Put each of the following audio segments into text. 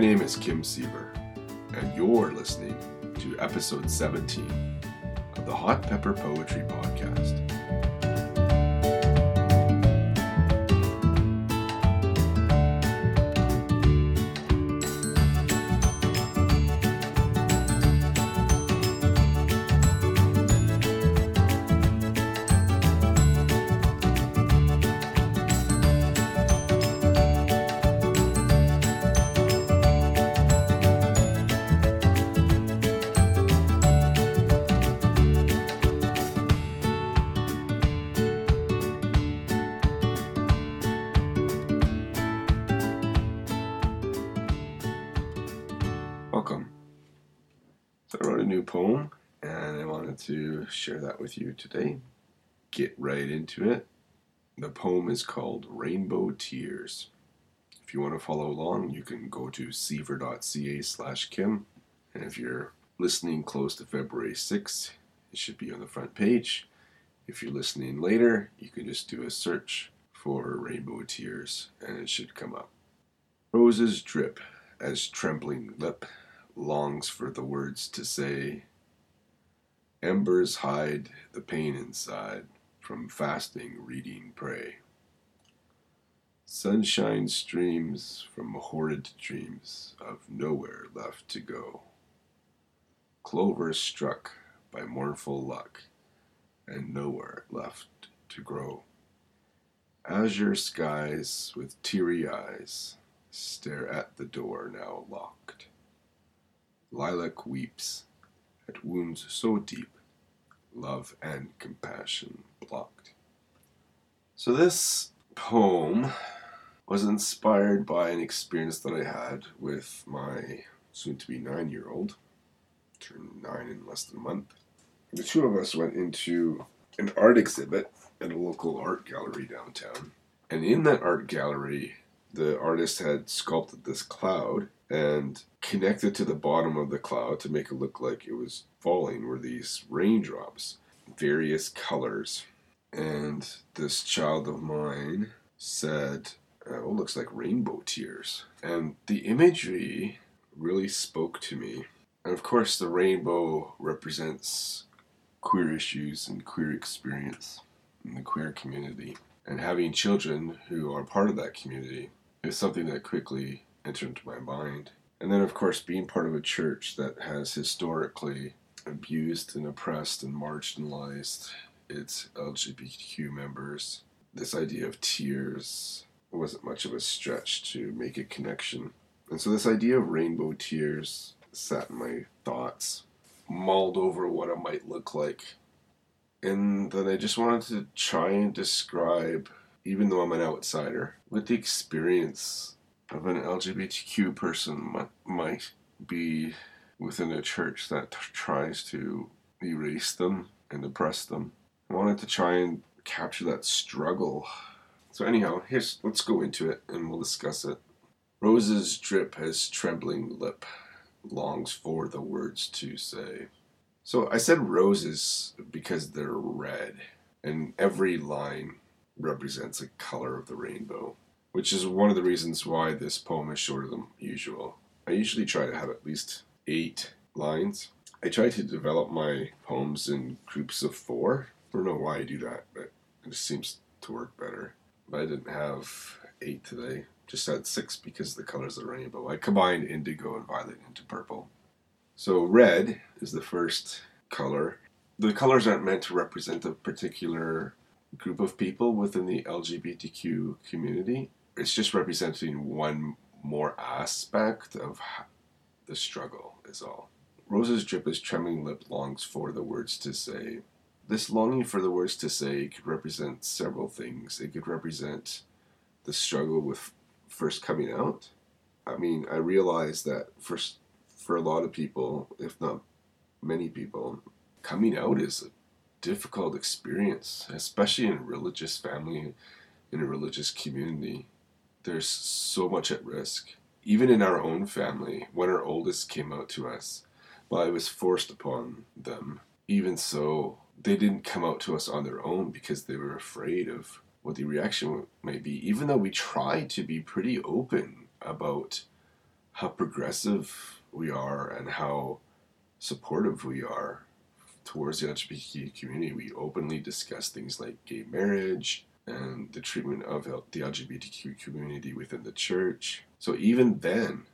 My name is Kim Siever, and you're listening to episode 17 of the Hot Pepper Poetry Podcast. I wrote a new poem and I wanted to share that with you today. Get right into it. The poem is called Rainbow Tears. If you want to follow along, you can go to siever.ca slash Kim. And if you're listening close to February 6th, it should be on the front page. If you're listening later, you can just do a search for Rainbow Tears and it should come up. Roses drip as trembling lip longs for the words to say. Embers hide the pain inside from fasting, reading, pray. Sunshine streams from horrid dreams of nowhere left to go. Clover struck by mournful luck and nowhere left to grow. Azure skies with teary eyes stare at the door now locked. Lilac weeps at wounds so deep, love and compassion blocked. So, this poem was inspired by an experience that I had with my soon to be nine year old, turned nine in less than a month. The two of us went into an art exhibit at a local art gallery downtown. And in that art gallery, the artist had sculpted this cloud and connected to the bottom of the cloud to make it look like it was falling were these raindrops, various colors. And this child of mine said, "Oh, looks like rainbow tears." And the imagery really spoke to me. And of course, the rainbow represents queer issues and queer experience in the queer community. And having children who are part of that community is something that quickly entered into my mind. And then, of course, being part of a church that has historically abused and oppressed and marginalized its LGBTQ members, this idea of tears wasn't much of a stretch to make a connection. And so, this idea of rainbow tears sat in my thoughts, mulled over what it might look like. And then I just wanted to try and describe even though I'm an outsider, what the experience of an LGBTQ person might, might be within a church that t- tries to erase them and oppress them. I wanted to try and capture that struggle. So anyhow, here's let's go into it and we'll discuss it. Roses drip as trembling lip longs for the words to say. So I said roses because they're red, and every line represents a color of the rainbow, which is one of the reasons why this poem is shorter than usual. I usually try to have at least eight lines. I try to develop my poems in groups of four. I don't know why I do that, but it just seems to work better. But I didn't have eight today. Just had six because of the colors of the rainbow. I combined indigo and violet into purple. So red is the first color. The colors aren't meant to represent a particular group of people within the LGBTQ community. It's just representing one more aspect of the struggle, is all. Rose's drip as trembling lip longs for the words to say. This longing for the words to say could represent several things. It could represent the struggle with first coming out. I mean, I realize that for for a lot of people, if not many people, coming out is a difficult experience, especially in a religious family, in a religious community. There's so much at risk. Even in our own family, when our oldest came out to us, well, it was forced upon them. Even so, they didn't come out to us on their own because they were afraid of what the reaction might be, even though we tried to be pretty open about how progressive we are and how supportive we are towards the LGBTQ community. We openly discuss things like gay marriage and the treatment of the LGBTQ community within the church. So even then,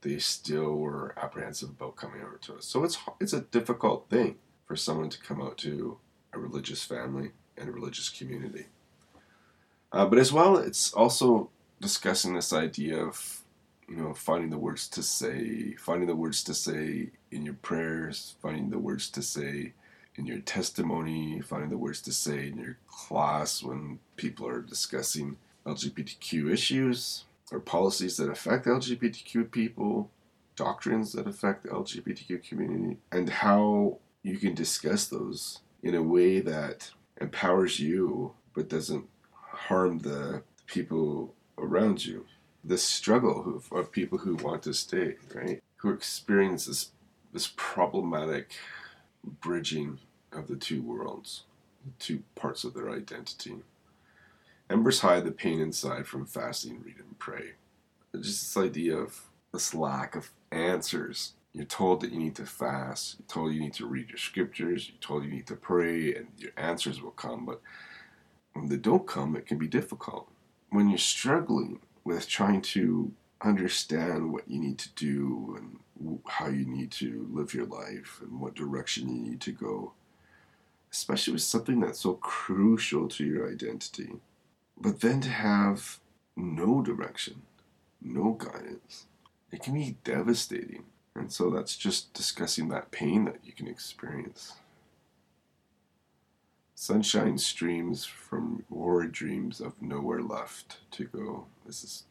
they still were apprehensive about coming over to us. So it's it's a difficult thing for someone to come out to a religious family and a religious community. Uh, but as well, it's also discussing this idea of you know finding the words to say, finding the words to say in your prayers, finding the words to say in your testimony, finding the words to say in your class when people are discussing LGBTQ issues or policies that affect LGBTQ people, doctrines that affect the LGBTQ community, and how you can discuss those in a way that empowers you but doesn't harm the people around you. The struggle of, people who want to stay, right? Who experience this, this problematic bridging of the two worlds, the two parts of their identity. Embers hide the pain inside from fasting, read, and pray. Just this idea of this lack of answers. You're told that you need to fast, you're told you need to read your scriptures, you're told you need to pray, and your answers will come. But when they don't come, it can be difficult. When you're struggling with trying to understand what you need to do and how you need to live your life and what direction you need to go, especially with something that's so crucial to your identity. But then to have no direction, no guidance, it can be devastating. And so that's just discussing that pain that you can experience. Sunshine streams from horrid dreams of nowhere left to go. This is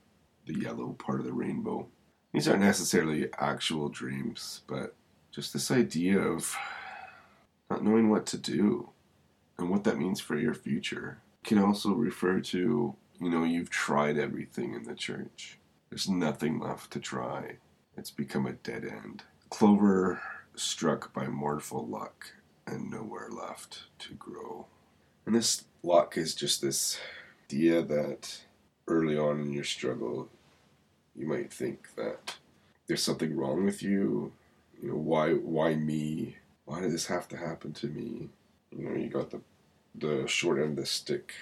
the yellow part of the rainbow. These aren't necessarily actual dreams, but just this idea of not knowing what to do and what that means for your future can also refer to, you know, you've tried everything in the church. There's nothing left to try. It's become a dead end. Clover struck by mournful luck and nowhere left to grow. And this luck is just this idea that early on in your struggle, you might think that there's something wrong with you. You know, why why me? Why did this have to happen to me? You know, you got the the short end of the stick,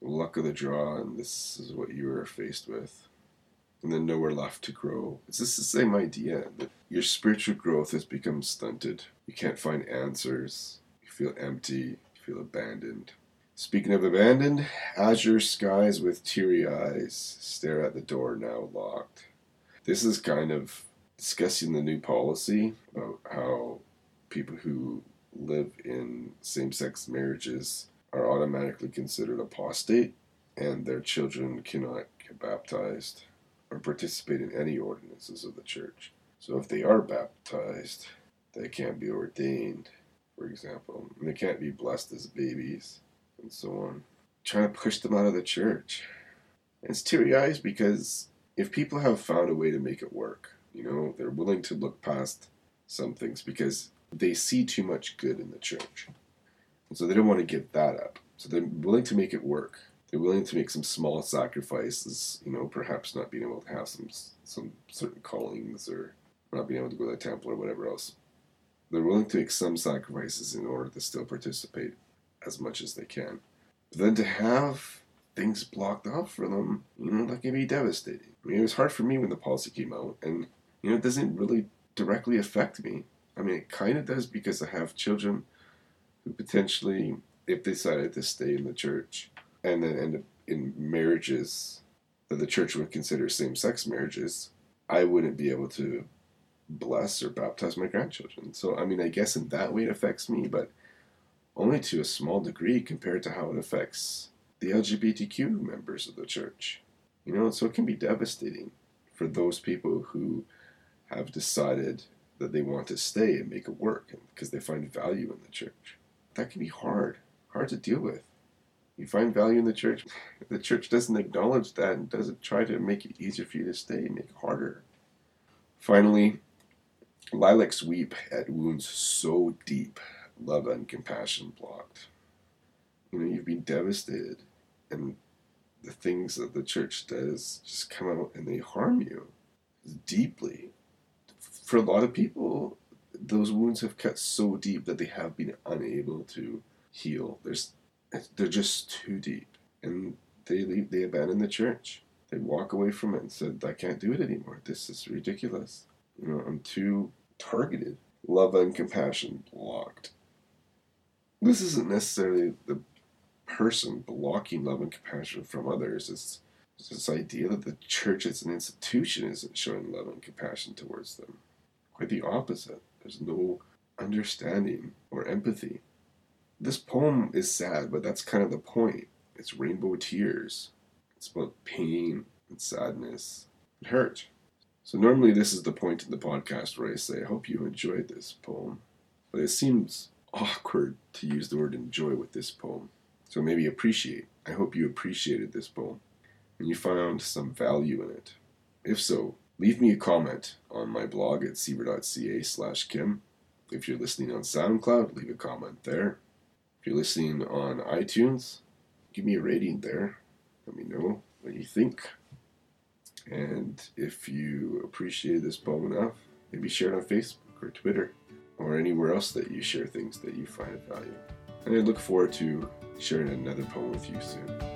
luck of the draw, and this is what you were faced with. And then nowhere left to grow. It's just the same idea that your spiritual growth has become stunted. You can't find answers. You feel empty. You feel abandoned. Speaking of abandoned, azure skies with teary eyes stare at the door now locked. This is kind of discussing the new policy about how people who live in same sex marriages are automatically considered apostate and their children cannot get baptized or participate in any ordinances of the church. So if they are baptized, they can't be ordained, for example, and they can't be blessed as babies and so on. Trying to push them out of the church. And it's teary eyes because if people have found a way to make it work, you know, they're willing to look past some things because they see too much good in the church. And so they don't want to give that up. So they're willing to make it work. They're willing to make some small sacrifices, you know, perhaps not being able to have some some certain callings or not being able to go to the temple or whatever else. They're willing to make some sacrifices in order to still participate as much as they can. But then to have things blocked off for them, you know, that can be devastating. I mean, it was hard for me when the policy came out, and, you know, it doesn't really directly affect me. I mean, it kind of does because I have children who potentially, if they decided to stay in the church and then end up in marriages that the church would consider same sex marriages, I wouldn't be able to bless or baptize my grandchildren. So, I mean, I guess in that way it affects me, but only to a small degree compared to how it affects the LGBTQ members of the church. You know, so it can be devastating for those people who have decided that they want to stay and make it work because they find value in the church. That can be hard, hard to deal with. You find value in the church, the church doesn't acknowledge that and doesn't try to make it easier for you to stay, make it harder. Finally, lilacs weep at wounds so deep, love and compassion blocked. You know, you've been devastated, and the things that the church does just come out and they harm you deeply. For a lot of people, those wounds have cut so deep that they have been unable to heal. There's, they're just too deep, and they leave. They abandon the church. They walk away from it and said, "I can't do it anymore. This is ridiculous. You know, I'm too targeted. Love and compassion blocked." This isn't necessarily the person blocking love and compassion from others. It's, this idea that the church as an institution isn't showing love and compassion towards them. Quite the opposite. There's no understanding or empathy. This poem is sad, but that's kind of the point. It's rainbow tears. It's about pain and sadness and hurt. So normally this is the point in the podcast where I say, I hope you enjoyed this poem. But it seems awkward to use the word enjoy with this poem. So maybe appreciate. I hope you appreciated this poem and you found some value in it. If so, leave me a comment on my blog at siever.ca slash kim. If you're listening on SoundCloud, leave a comment there. If you're listening on iTunes, give me a rating there. Let me know what you think. And if you appreciated this poem enough, maybe share it on Facebook or Twitter or anywhere else that you share things that you find of value. And I look forward to sharing another poem with you soon.